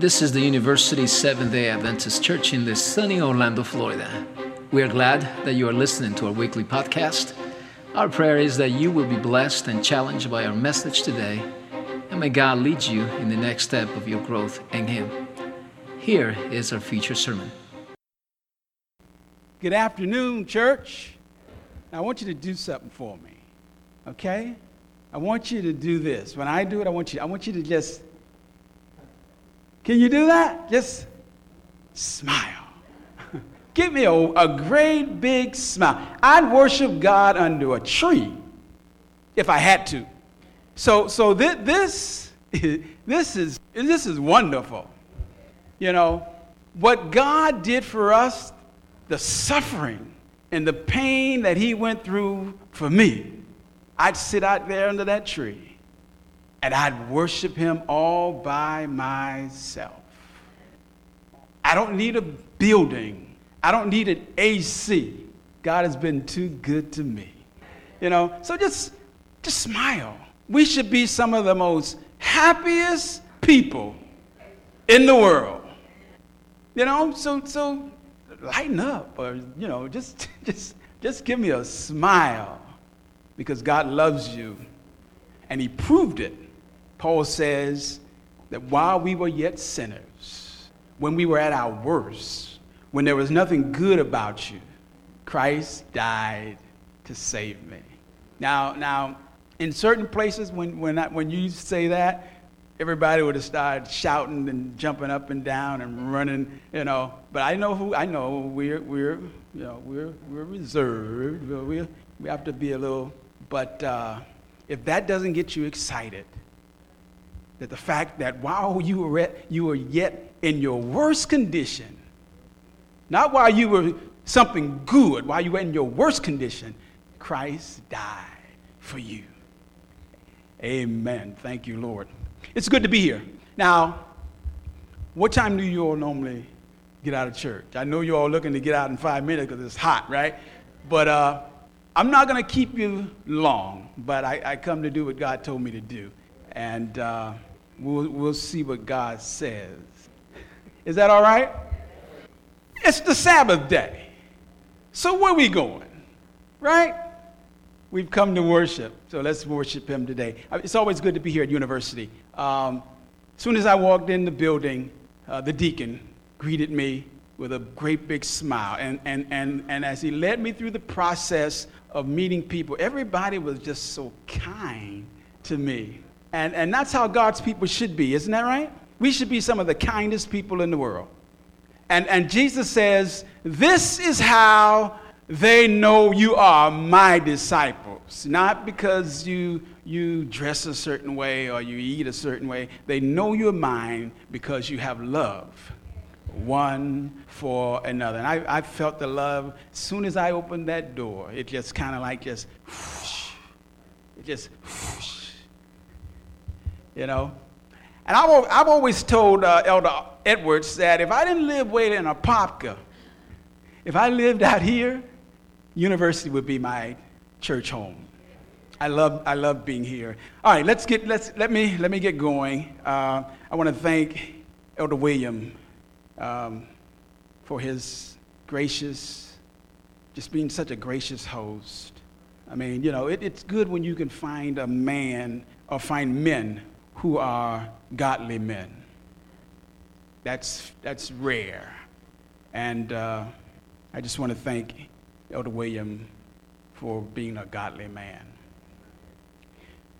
This is the University Seventh day Adventist Church in the sunny Orlando, Florida. We are glad that you are listening to our weekly podcast. Our prayer is that you will be blessed and challenged by our message today, and may God lead you in the next step of your growth in Him. Here is our feature sermon. Good afternoon, church. I want you to do something for me, okay? I want you to do this. When I do it, I want you, I want you to just can you do that? Just smile. Give me a, a great big smile. I'd worship God under a tree if I had to. So, so th- this, this, is, this is wonderful. You know, what God did for us, the suffering and the pain that He went through for me, I'd sit out there under that tree and I'd worship him all by myself. I don't need a building. I don't need an AC. God has been too good to me. You know, so just just smile. We should be some of the most happiest people in the world. You know, so so lighten up or you know, just just just give me a smile because God loves you and he proved it Paul says that while we were yet sinners, when we were at our worst, when there was nothing good about you, Christ died to save me. Now, now, in certain places, when, when, I, when you say that, everybody would have started shouting and jumping up and down and running, you know. But I know who I know. We're we're you know we're we're reserved. We we have to be a little. But uh, if that doesn't get you excited, that the fact that while you were, at, you were yet in your worst condition, not while you were something good, while you were in your worst condition, Christ died for you. Amen. Thank you, Lord. It's good to be here. Now, what time do you all normally get out of church? I know you're all looking to get out in five minutes because it's hot, right? But uh, I'm not going to keep you long, but I, I, come to do what God told me to do. And uh, we'll, we'll see what God says. Is that all right? It's the Sabbath day. So where we going? Right? We've come to worship. So let's worship him today. It's always good to be here at university. Um, as soon as I walked in the building, uh, the deacon greeted me with a great big smile. And, and, and, and as he led me through the process of meeting people, everybody was just so kind to me. And, and that's how God's people should be, isn't that right? We should be some of the kindest people in the world. And, and Jesus says, This is how they know you are my disciples. Not because you, you dress a certain way or you eat a certain way. They know you're mine because you have love one for another. And I, I felt the love as soon as I opened that door. It just kind of like just it just you know. And I've, I've always told uh, Elder Edwards that if I didn't live way in Apopka, if I lived out here, university would be my church home. I love, I love being here. All right, let's get, let's, let, me, let me get going. Uh, I want to thank Elder William um, for his gracious, just being such a gracious host. I mean, you know, it, it's good when you can find a man or find men who are godly men. That's, that's rare. And uh, I just want to thank Elder William for being a godly man.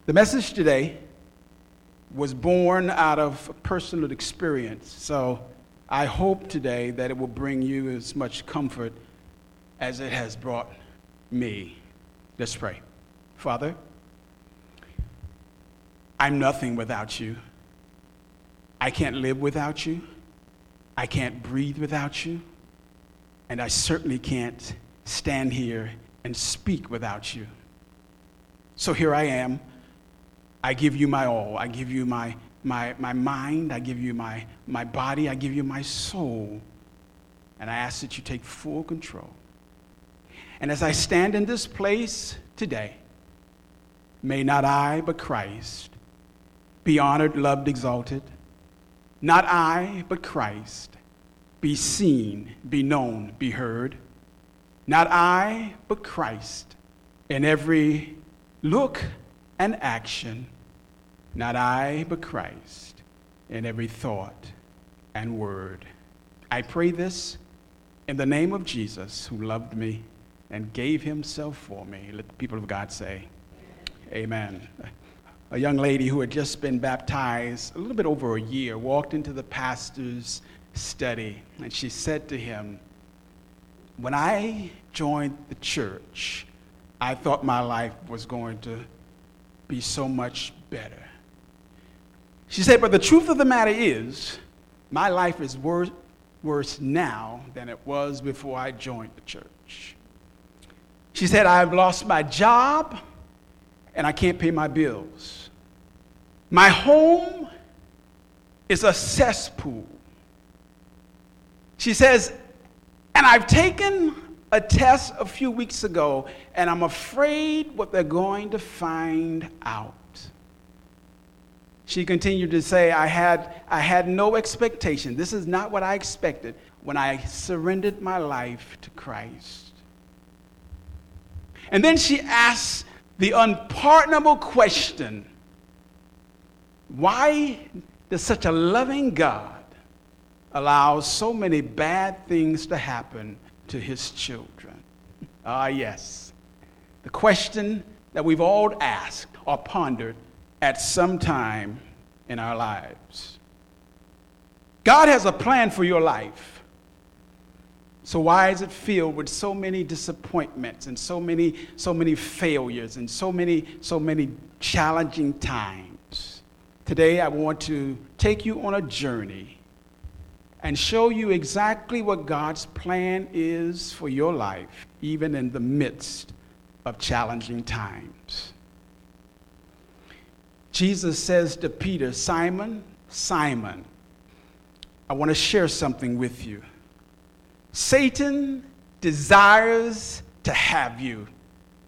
The message today was born out of personal experience. So I hope today that it will bring you as much comfort as it has brought me. Let's pray. Father, I'm nothing without you. I can't live without you. I can't breathe without you. And I certainly can't stand here and speak without you. So here I am. I give you my all. I give you my, my, my mind. I give you my, my body. I give you my soul. And I ask that you take full control. And as I stand in this place today, may not I, but Christ, be honored, loved, exalted. Not I, but Christ. Be seen, be known, be heard. Not I, but Christ. In every look and action. Not I, but Christ. In every thought and word. I pray this in the name of Jesus, who loved me and gave himself for me. Let the people of God say, Amen. A young lady who had just been baptized a little bit over a year walked into the pastor's study and she said to him, When I joined the church, I thought my life was going to be so much better. She said, But the truth of the matter is, my life is worse, worse now than it was before I joined the church. She said, I've lost my job and I can't pay my bills. My home is a cesspool. She says, and I've taken a test a few weeks ago, and I'm afraid what they're going to find out. She continued to say, I had, I had no expectation. This is not what I expected when I surrendered my life to Christ. And then she asked the unpardonable question why does such a loving God allow so many bad things to happen to his children? Ah, yes. The question that we've all asked or pondered at some time in our lives. God has a plan for your life. So why is it filled with so many disappointments and so many so many failures and so many so many challenging times? Today I want to take you on a journey and show you exactly what God's plan is for your life even in the midst of challenging times. Jesus says to Peter, Simon, Simon, I want to share something with you. Satan desires to have you,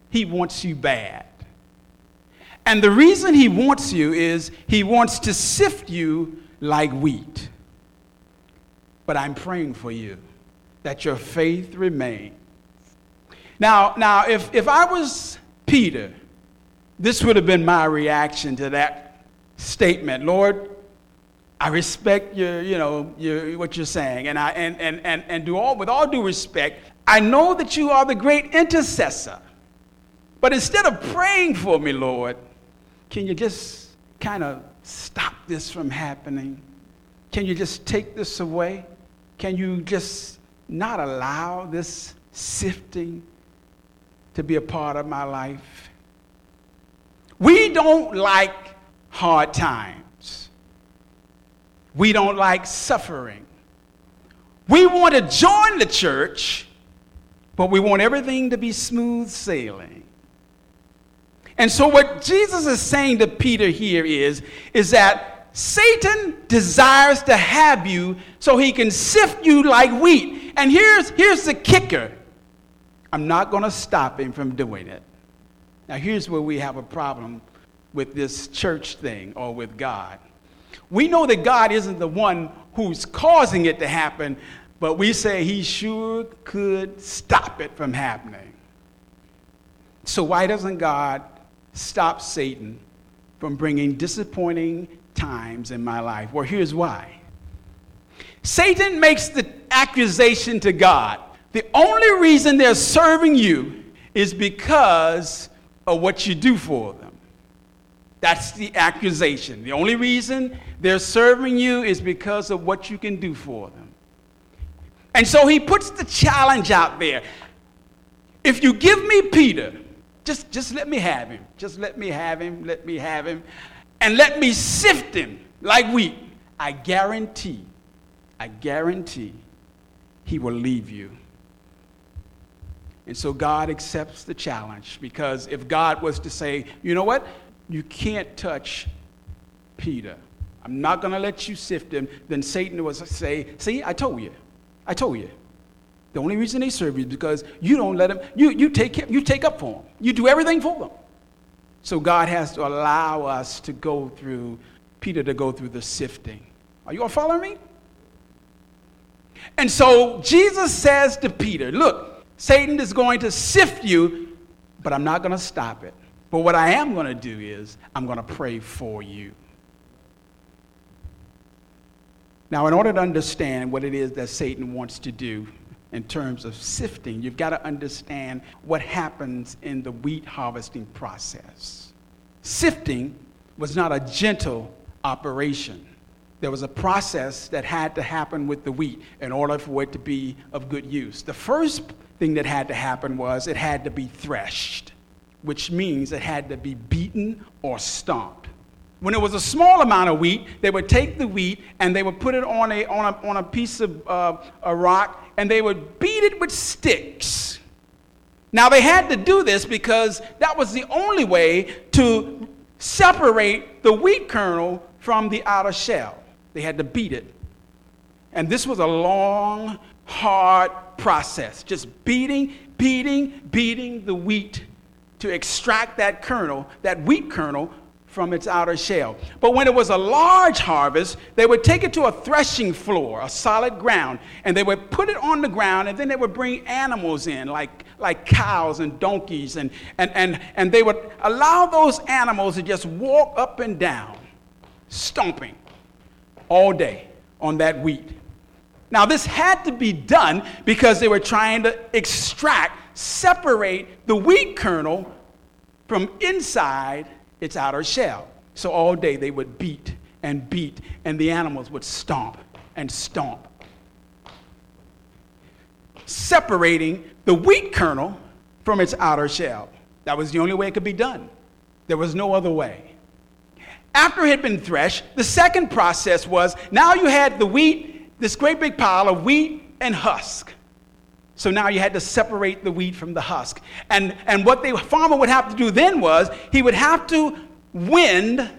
he wants you bad. And the reason he wants you is he wants to sift you like wheat. But I'm praying for you that your faith remains. Now, now if, if I was Peter, this would have been my reaction to that statement. Lord, I respect your, you know, your, what you're saying. And, I, and, and, and, and do all, with all due respect, I know that you are the great intercessor. But instead of praying for me, Lord, can you just kind of stop this from happening? Can you just take this away? Can you just not allow this sifting to be a part of my life? We don't like hard times. We don't like suffering. We want to join the church, but we want everything to be smooth sailing. And so what Jesus is saying to Peter here is, is that Satan desires to have you so he can sift you like wheat. And here's, here's the kicker. I'm not going to stop him from doing it. Now, here's where we have a problem with this church thing or with God. We know that God isn't the one who's causing it to happen, but we say he sure could stop it from happening. So, why doesn't God stop Satan from bringing disappointing times in my life? Well, here's why Satan makes the accusation to God. The only reason they're serving you is because of what you do for them. That's the accusation. The only reason they're serving you is because of what you can do for them. And so he puts the challenge out there. If you give me Peter, just, just let me have him. Just let me have him. Let me have him. And let me sift him like wheat. I guarantee, I guarantee he will leave you. And so God accepts the challenge because if God was to say, you know what? You can't touch Peter. I'm not going to let you sift him. Then Satan was say, see, I told you. I told you. The only reason they serve you is because you don't let them, you, you, take, you take up for them. You do everything for them. So God has to allow us to go through, Peter to go through the sifting. Are you all following me? And so Jesus says to Peter, Look, Satan is going to sift you, but I'm not going to stop it. But what I am going to do is, I'm going to pray for you. Now, in order to understand what it is that Satan wants to do in terms of sifting, you've got to understand what happens in the wheat harvesting process. Sifting was not a gentle operation. There was a process that had to happen with the wheat in order for it to be of good use. The first thing that had to happen was it had to be threshed, which means it had to be beaten or stomped. When it was a small amount of wheat, they would take the wheat and they would put it on a, on a, on a piece of uh, a rock and they would beat it with sticks. Now, they had to do this because that was the only way to separate the wheat kernel from the outer shell. They had to beat it. And this was a long, hard process, just beating, beating, beating the wheat to extract that kernel, that wheat kernel, from its outer shell. But when it was a large harvest, they would take it to a threshing floor, a solid ground, and they would put it on the ground, and then they would bring animals in, like, like cows and donkeys, and, and, and, and they would allow those animals to just walk up and down, stomping all day on that wheat. Now, this had to be done because they were trying to extract, separate the wheat kernel from inside its outer shell. So all day they would beat and beat, and the animals would stomp and stomp, separating the wheat kernel from its outer shell. That was the only way it could be done. There was no other way. After it had been threshed, the second process was now you had the wheat, this great big pile of wheat and husk. So now you had to separate the wheat from the husk. And, and what the farmer would have to do then was he would have to wind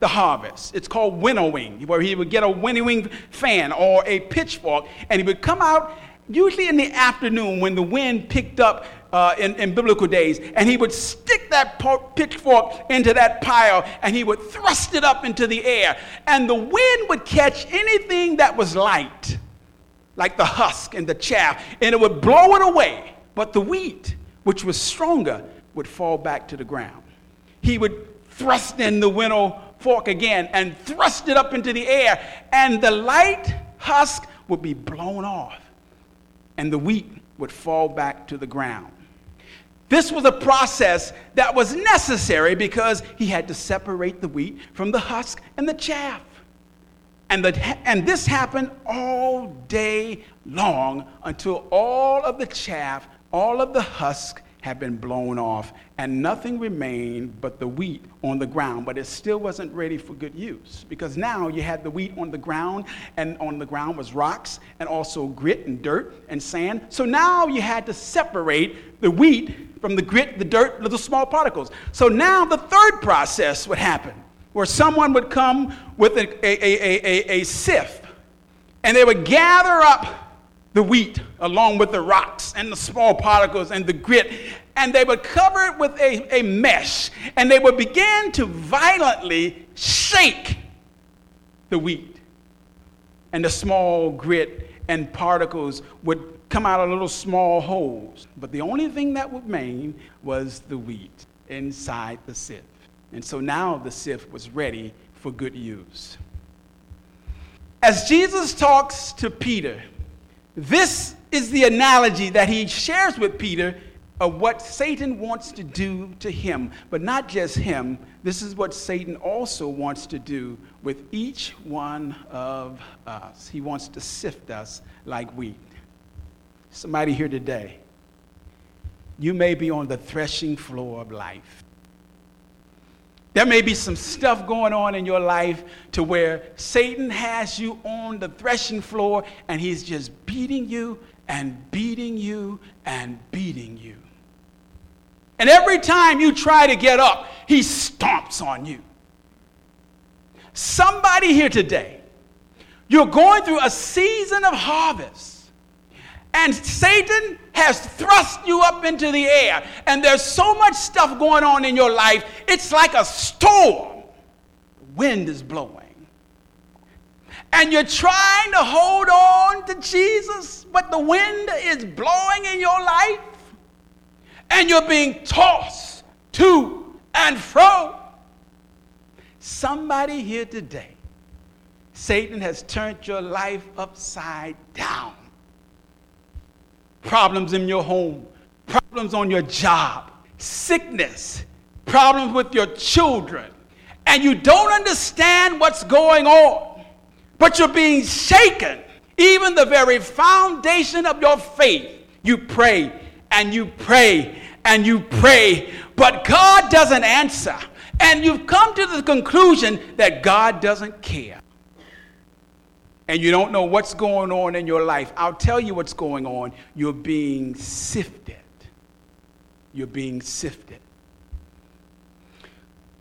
the harvest. It's called winnowing, where he would get a winnowing fan or a pitchfork, and he would come out usually in the afternoon when the wind picked up uh, in, in biblical days, and he would stick that pitchfork into that pile and he would thrust it up into the air, and the wind would catch anything that was light, like the husk and the chaff, and it would blow it away. But the wheat, which was stronger, would fall back to the ground. He would thrust in the winnow fork again and thrust it up into the air, and the light husk would be blown off and the wheat would fall back to the ground. This was a process that was necessary because he had to separate the wheat from the husk and the chaff. And, the, and this happened all day long until all of the chaff, all of the husk, had been blown off, and nothing remained but the wheat on the ground. But it still wasn't ready for good use because now you had the wheat on the ground, and on the ground was rocks and also grit and dirt and sand. So now you had to separate the wheat from the grit, the dirt, the small particles. So now the third process would happen where someone would come with a, a, a, a, sieve and they would gather up the wheat along with the rocks and the small particles and the grit, and they would cover it with a, a mesh, and they would begin to violently shake the wheat. And the small grit and particles would come out of little small holes. But the only thing that would remain was the wheat inside the sieve. And so now the sieve was ready for good use. As Jesus talks to Peter, this is the analogy that he shares with Peter of what Satan wants to do to him. But not just him, this is what Satan also wants to do with each one of us. He wants to sift us like wheat. Somebody here today, you may be on the threshing floor of life. There may be some stuff going on in your life to where Satan has you on the threshing floor and he's just beating you and beating you and beating you. And every time you try to get up, he stomps on you. Somebody here today, you're going through a season of harvest. And Satan has thrust you up into the air. And there's so much stuff going on in your life, it's like a storm. Wind is blowing. and you're trying to hold on to Jesus, but the wind is blowing in your life, and you're being tossed to and fro. Somebody here today, Satan has turned your life upside down. Problems in your home, problems on your job, sickness, problems with your children, and you don't understand what's going on, but you're being shaken. Even the very foundation of your faith, you pray and you pray and you pray, but God doesn't answer. And you've come to the conclusion that God doesn't care. And you don't know what's going on in your life. I'll tell you what's going on. You're being sifted. You're being sifted.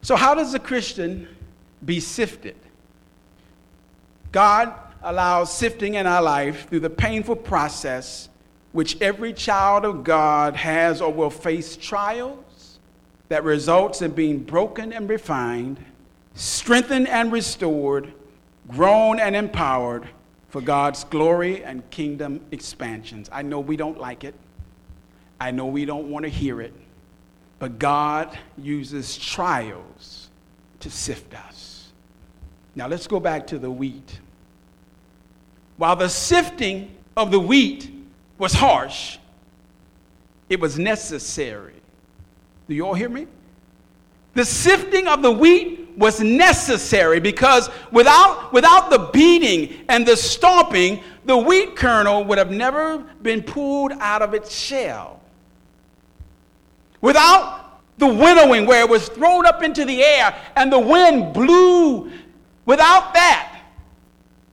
So, how does a Christian be sifted? God allows sifting in our life through the painful process which every child of God has or will face trials that results in being broken and refined, strengthened and restored, grown and empowered for God's glory and kingdom expansions. I know we don't like it. I know we don't want to hear it. But God uses trials to sift us. Now let's go back to the wheat. While the sifting of the wheat was harsh, it was necessary. Do you all hear me? The sifting of the wheat was necessary because without, without the beating and the stomping, the wheat kernel would have never been pulled out of its shell. Without the winnowing, where it was thrown up into the air and the wind blew, without that,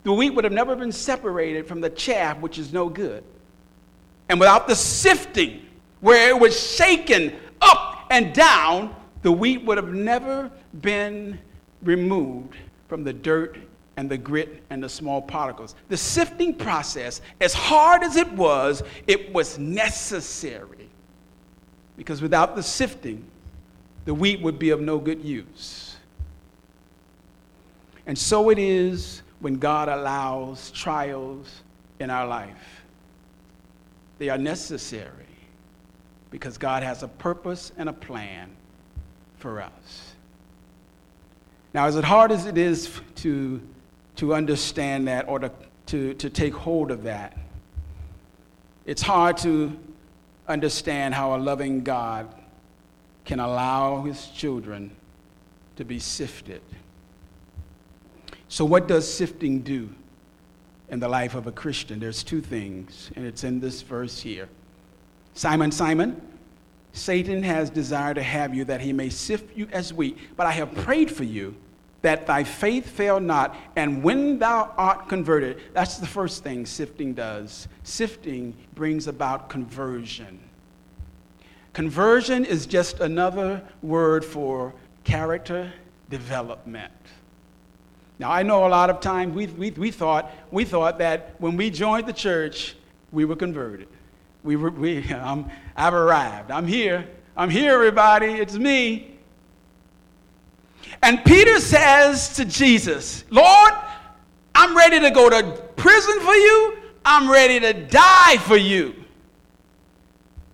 the wheat would have never been separated from the chaff, which is no good. And without the sifting, where it was shaken up and down, the wheat would have never been removed from the dirt and the grit and the small particles. The sifting process, as hard as it was, it was necessary because without the sifting, the wheat would be of no good use. And so it is when God allows trials in our life. They are necessary because God has a purpose and a plan for us. Now, as hard as it is to, to understand that or to, to, to take hold of that, it's hard to understand how a loving God can allow his children to be sifted. So, what does sifting do in the life of a Christian? There's two things, and it's in this verse here. Simon, Simon, Satan has desired to have you that he may sift you as wheat, but I have prayed for you that thy faith fail not, and when thou art converted, that's the first thing sifting does. Sifting brings about conversion. Conversion is just another word for character development. Now, I know a lot of times we, we, we, thought, we thought that when we joined the church, we were converted. We were, we, um, I've arrived. I'm here. I'm here, everybody. It's me. And Peter says to Jesus, Lord, I'm ready to go to prison for you. I'm ready to die for you.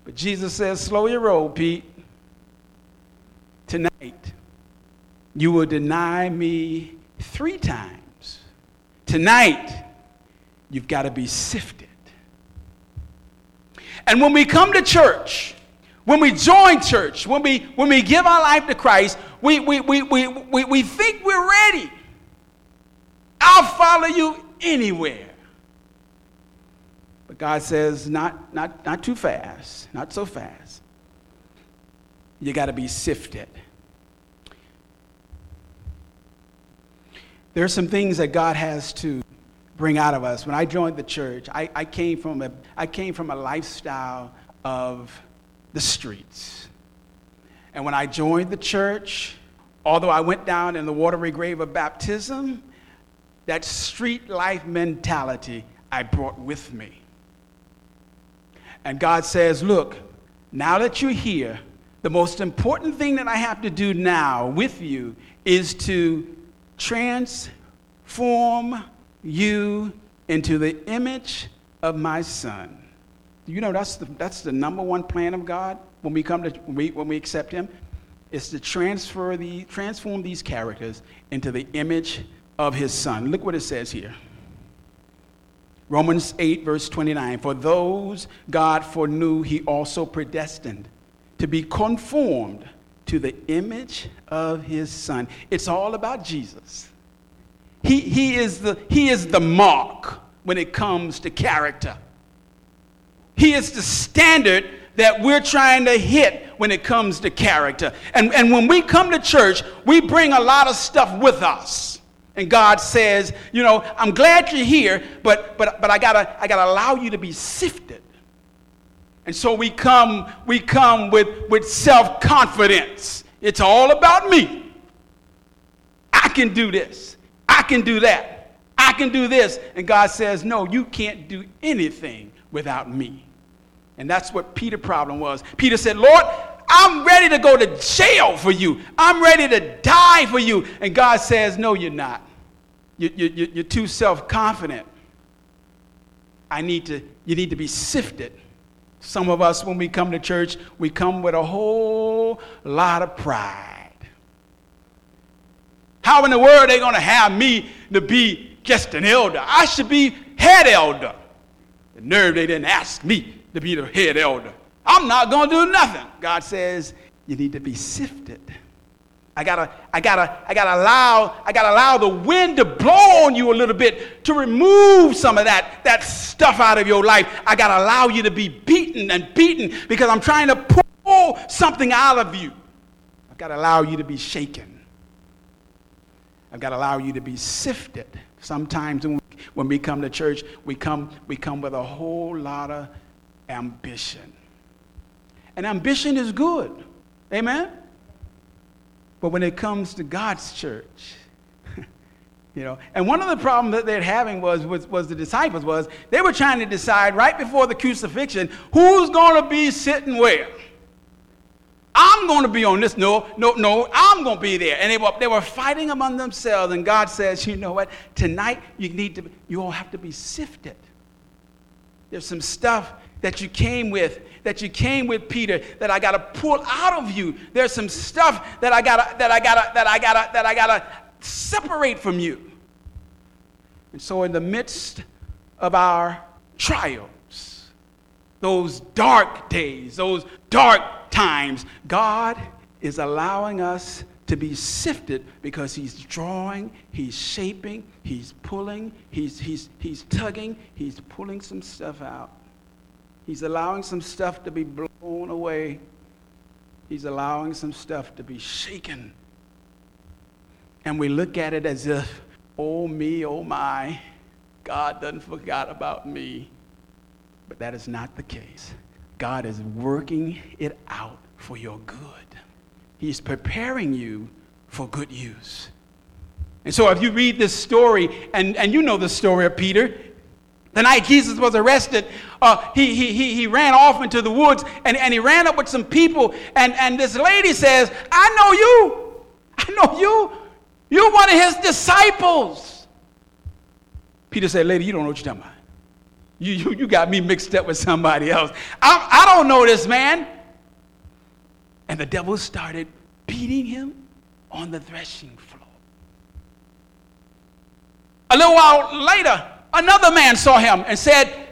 But Jesus says, slow your roll, Pete. Tonight, you will deny me three times. Tonight, you've got to be sifted. And when we come to church, when we join church, when we, when we give our life to Christ, we, we, we, we, we, we think we're ready. I'll follow you anywhere. But God says, not, not, not too fast, not so fast. You got to be sifted. There are some things that God has to bring out of us. When I joined the church, I, I, came, from a, I came from a lifestyle of the streets. And when I joined the church, although I went down in the watery grave of baptism, that street life mentality I brought with me. And God says, Look, now that you're here, the most important thing that I have to do now with you is to transform you into the image of my son. You know that's the, that's the number one plan of God when we come to when we, when we accept Him, is to transfer the transform these characters into the image of His Son. Look what it says here. Romans 8, verse 29. For those God foreknew, He also predestined to be conformed to the image of His Son. It's all about Jesus. He, he, is the, he is the mark when it comes to character. He is the standard that we're trying to hit when it comes to character. And, and when we come to church, we bring a lot of stuff with us. And God says, you know, I'm glad you're here, but, but, but I, gotta, I gotta allow you to be sifted. And so we come, we come with, with self-confidence. It's all about me. I can do this. I can do that. I can do this. And God says, no, you can't do anything without me. And that's what Peter's problem was. Peter said, Lord, I'm ready to go to jail for you. I'm ready to die for you. And God says, No, you're not. You, you, you're too self confident. I need to, you need to be sifted. Some of us, when we come to church, we come with a whole lot of pride. How in the world are they going to have me to be just an elder? I should be head elder. The nerve they didn't ask me to be the head elder. I'm not going to do nothing. God says, you need to be sifted. I gotta, I gotta, I gotta allow, I gotta allow the wind to blow on you a little bit to remove some of that, that stuff out of your life. I gotta allow you to be beaten and beaten because I'm trying to pull something out of you. I've got to allow you to be shaken. I've got to allow you to be sifted. Sometimes when we, come to church, we come, we come with a whole lot of ambition. And ambition is good. Amen? But when it comes to God's church, you know, and one of the problems that they're having was, was, was the disciples was they were trying to decide right before the crucifixion who's going to be sitting where. I'm going to be on this. No, no, no, I'm going to be there. And they were, they were fighting among themselves. And God says, you know what? Tonight, you need to, you all have to be sifted. There's some stuff that you came with, that you came with Peter, that I gotta pull out of you. There's some stuff that I gotta, that I gotta, that I gotta, that I gotta separate from you. And so in the midst of our trials, those dark days, those dark times, God is allowing us to be sifted because he's drawing, he's shaping, he's pulling, he's, he's, he's tugging, he's pulling some stuff out. He's allowing some stuff to be blown away. He's allowing some stuff to be shaken. And we look at it as if, oh me, oh my, God doesn't forget about me. But that is not the case. God is working it out for your good. He's preparing you for good use. And so if you read this story, and, and you know the story of Peter, the night Jesus was arrested, uh, he, he, he, he ran off into the woods and, and he ran up with some people. And, and this lady says, I know you. I know you. You're one of his disciples. Peter said, Lady, you don't know what you're talking about. You, you, you got me mixed up with somebody else. I, I don't know this man. And the devil started beating him on the threshing floor. A little while later, Another man saw him and said,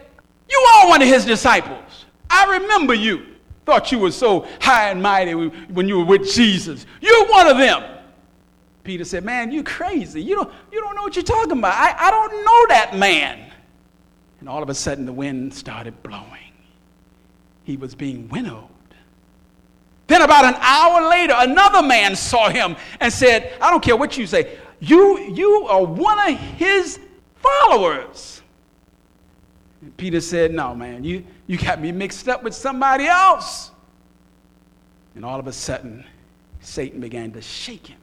You are one of his disciples. I remember you. Thought you were so high and mighty when you were with Jesus. You're one of them. Peter said, Man, you're crazy. You don't, you don't know what you're talking about. I, I don't know that man. And all of a sudden, the wind started blowing. He was being winnowed. Then, about an hour later, another man saw him and said, I don't care what you say, you, you are one of his followers. And Peter said, No, man, you, you got me mixed up with somebody else. And all of a sudden, Satan began to shake him.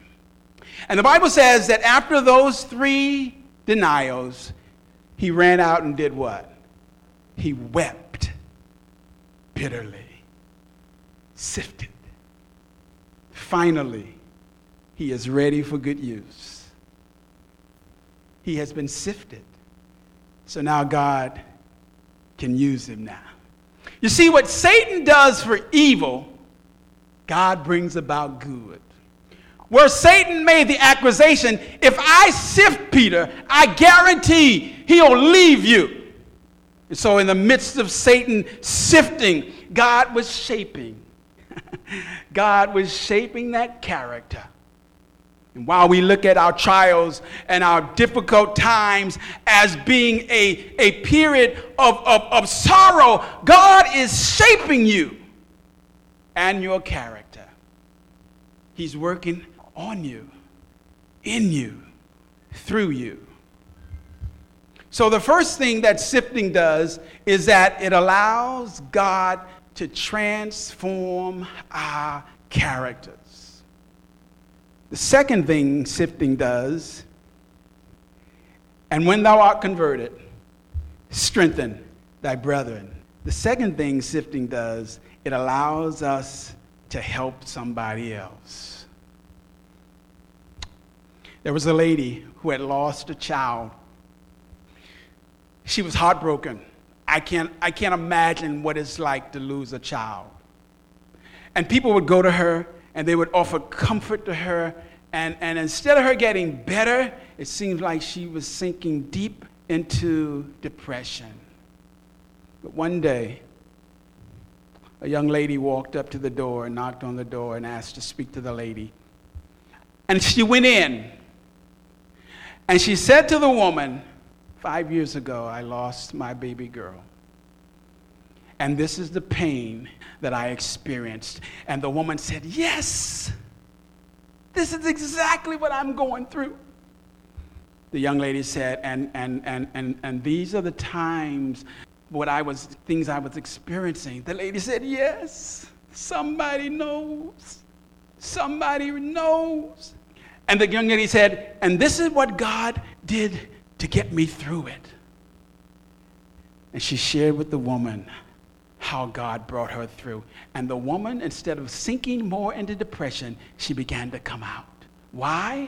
And the Bible says that after those three denials, he ran out and did what? He wept bitterly, sifted. Finally, he is ready for good use. He has been sifted. So now God can use him now. You see, what Satan does for evil, God brings about good. Where Satan made the accusation, if I sift Peter, I guarantee he'll leave you. And so, in the midst of Satan sifting, God was shaping. God was shaping that character. And while we look at our trials and our difficult times as being a, a period of, of, of sorrow, God is shaping you and your character. He's working on you, in you, through you. So, the first thing that sifting does is that it allows God to transform our characters. The second thing sifting does, and when thou art converted, strengthen thy brethren. The second thing sifting does, it allows us to help somebody else. There was a lady who had lost a child. She was heartbroken. I can't, I can't imagine what it's like to lose a child. And people would go to her and they would offer comfort to her. And, and instead of her getting better, it seemed like she was sinking deep into depression. But one day, a young lady walked up to the door and knocked on the door and asked to speak to the lady. And she went in. And she said to the woman, Five years ago, I lost my baby girl. And this is the pain that I experienced. And the woman said, Yes, this is exactly what I'm going through. The young lady said, and, and, and, and, and these are the times what I was, things I was experiencing. The lady said, Yes, somebody knows. Somebody knows. And the young lady said, And this is what God did to get me through it. And she shared with the woman how God brought her through. And the woman, instead of sinking more into depression, she began to come out. Why?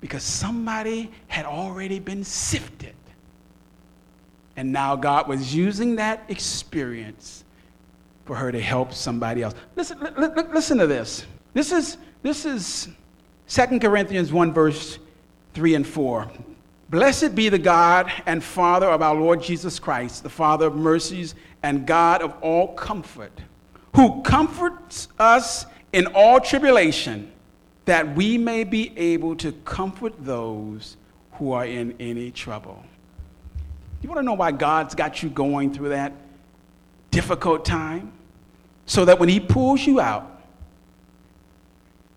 Because somebody had already been sifted. And now God was using that experience for her to help somebody else. Listen, listen to this. This is, this is 2 Corinthians 1, verse 3 and 4. Blessed be the God and Father of our Lord Jesus Christ, the Father of mercies and God of all comfort, who comforts us in all tribulation, that we may be able to comfort those who are in any trouble. You want to know why God's got you going through that difficult time? So that when He pulls you out,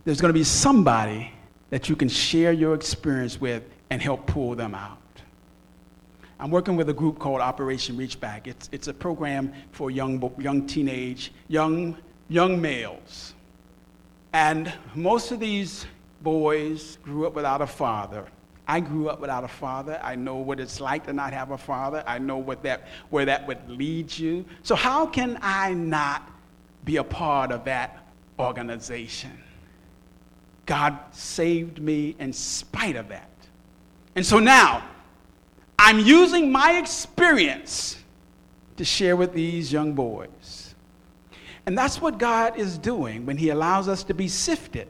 there's going to be somebody that you can share your experience with and help pull them out. I'm working with a group called Operation Reach Back. It's, it's a program for young, young teenage, young, young males. And most of these boys grew up without a father. I grew up without a father. I know what it's like to not have a father. I know what that, where that would lead you. So, how can I not be a part of that organization? God saved me in spite of that. And so now, I'm using my experience to share with these young boys. And that's what God is doing when He allows us to be sifted.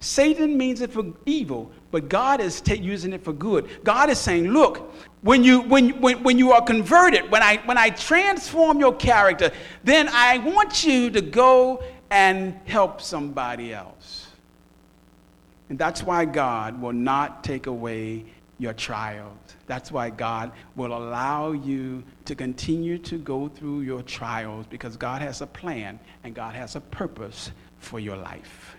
Satan means it for evil, but God is t- using it for good. God is saying, look, when you, when, when, when you are converted, when I, when I transform your character, then I want you to go and help somebody else. And that's why God will not take away your trials. That's why God will allow you to continue to go through your trials because God has a plan and God has a purpose for your life.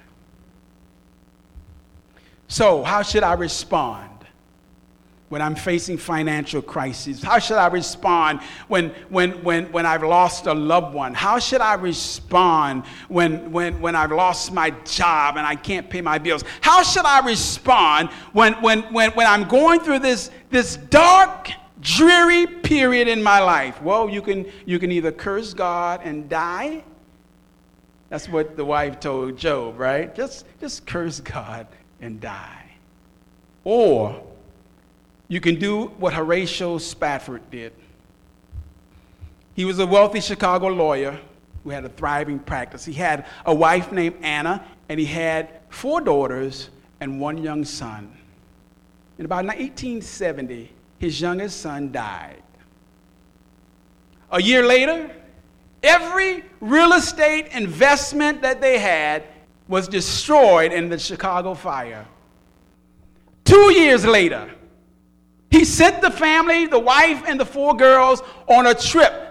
So, how should I respond? When I'm facing financial crises? How should I respond when, when, when, when I've lost a loved one? How should I respond when, when, when I've lost my job and I can't pay my bills? How should I respond when, when, when, when I'm going through this, this dark, dreary period in my life? Well, you can, you can either curse God and die. That's what the wife told Job, right? Just, just curse God and die. Or you can do what Horatio Spafford did. He was a wealthy Chicago lawyer who had a thriving practice. He had a wife named Anna, and he had four daughters and one young son. In about 1870, his youngest son died. A year later, every real estate investment that they had was destroyed in the Chicago fire. Two years later, he sent the family, the wife, and the four girls on a trip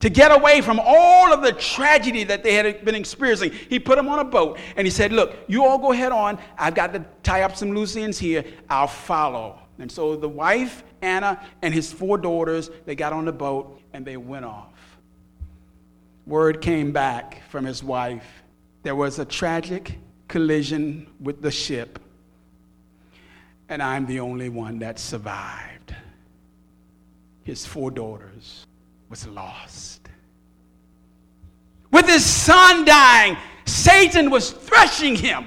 to get away from all of the tragedy that they had been experiencing. He put them on a boat and he said, Look, you all go head on. I've got to tie up some loose ends here. I'll follow. And so the wife, Anna, and his four daughters, they got on the boat and they went off. Word came back from his wife. There was a tragic collision with the ship, and I'm the only one that survived. His four daughters was lost. With his son dying, Satan was threshing him.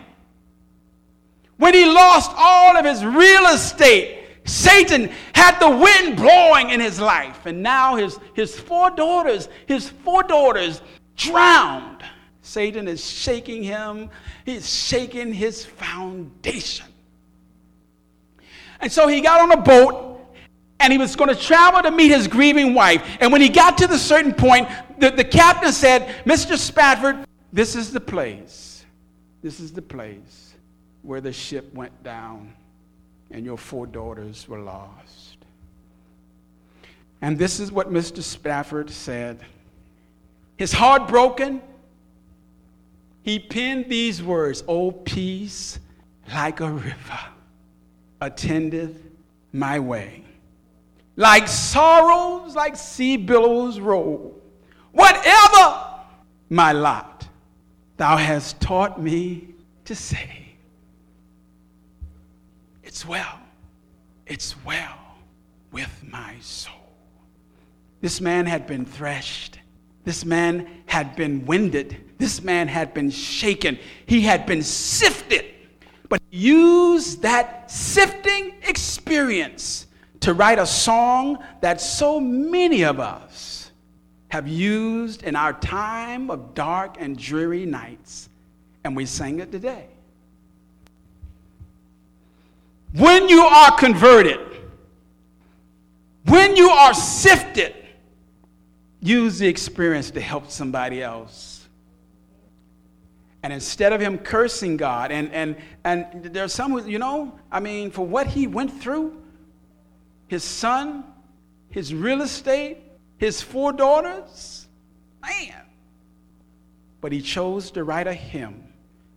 When he lost all of his real estate, Satan had the wind blowing in his life. And now his, his four daughters, his four daughters drowned. Satan is shaking him, he's shaking his foundation. And so he got on a boat and he was going to travel to meet his grieving wife. And when he got to the certain point, the, the captain said, Mr. Spafford, this is the place. This is the place where the ship went down and your four daughters were lost. And this is what Mr. Spafford said. His heart broken, he penned these words, Oh, peace like a river attendeth my way like sorrows, like sea billows roll. Whatever my lot, thou hast taught me to say, It's well, it's well with my soul. This man had been threshed. This man had been winded. This man had been shaken. He had been sifted. But use that sifting experience to write a song that so many of us have used in our time of dark and dreary nights, and we sang it today. When you are converted, when you are sifted, use the experience to help somebody else. And instead of him cursing God, and, and, and there's some who, you know, I mean, for what he went through, his son, his real estate, his four daughters. Man. But he chose to write a hymn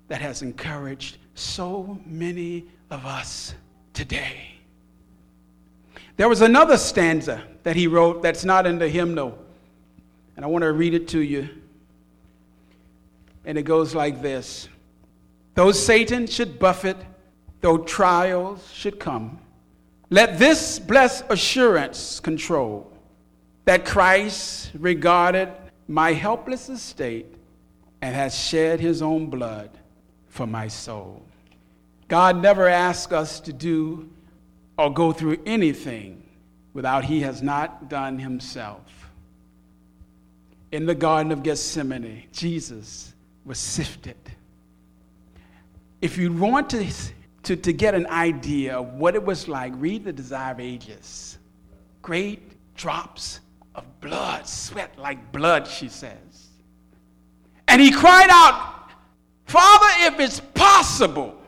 that has encouraged so many of us today. There was another stanza that he wrote that's not in the hymnal, and I want to read it to you. And it goes like this Though Satan should buffet, though trials should come, let this blessed assurance control that Christ regarded my helpless estate and has shed his own blood for my soul. God never asks us to do or go through anything without he has not done himself. In the Garden of Gethsemane, Jesus was sifted. If you want to to, to get an idea of what it was like, read The Desire of Ages. Great drops of blood, sweat like blood, she says. And he cried out, Father, if it's possible,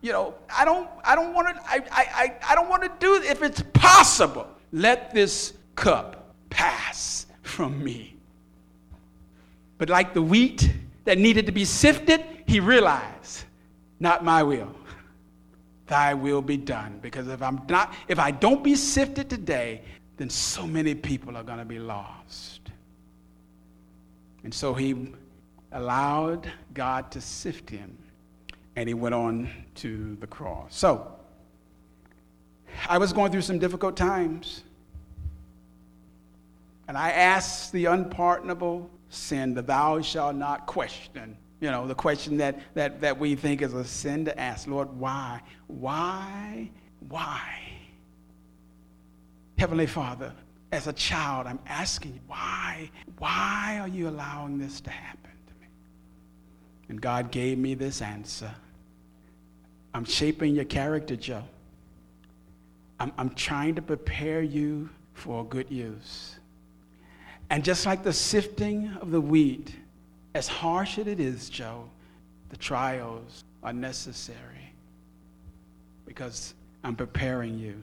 you know, I don't, I don't want to, I, I, I don't want to do. If it's possible, let this cup pass from me. But like the wheat that needed to be sifted, he realized not my will. Thy will be done. Because if I'm not, if I don't be sifted today, then so many people are going to be lost. And so he allowed God to sift him, and he went on to the cross. So, I was going through some difficult times. And I asked the unpardonable sin, the thou shalt not question you know, the question that, that, that we think is a sin to ask Lord, why? Why Why? Heavenly Father, as a child, I'm asking you, why? Why are you allowing this to happen to me? And God gave me this answer. I'm shaping your character, Joe. I'm, I'm trying to prepare you for good use. And just like the sifting of the wheat, as harsh as it is, Joe, the trials are necessary because I'm preparing you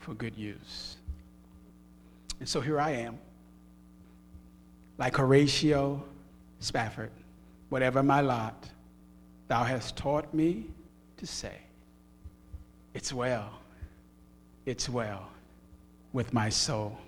for good use. And so here I am, like Horatio Spafford, whatever my lot, thou hast taught me to say, It's well, it's well with my soul.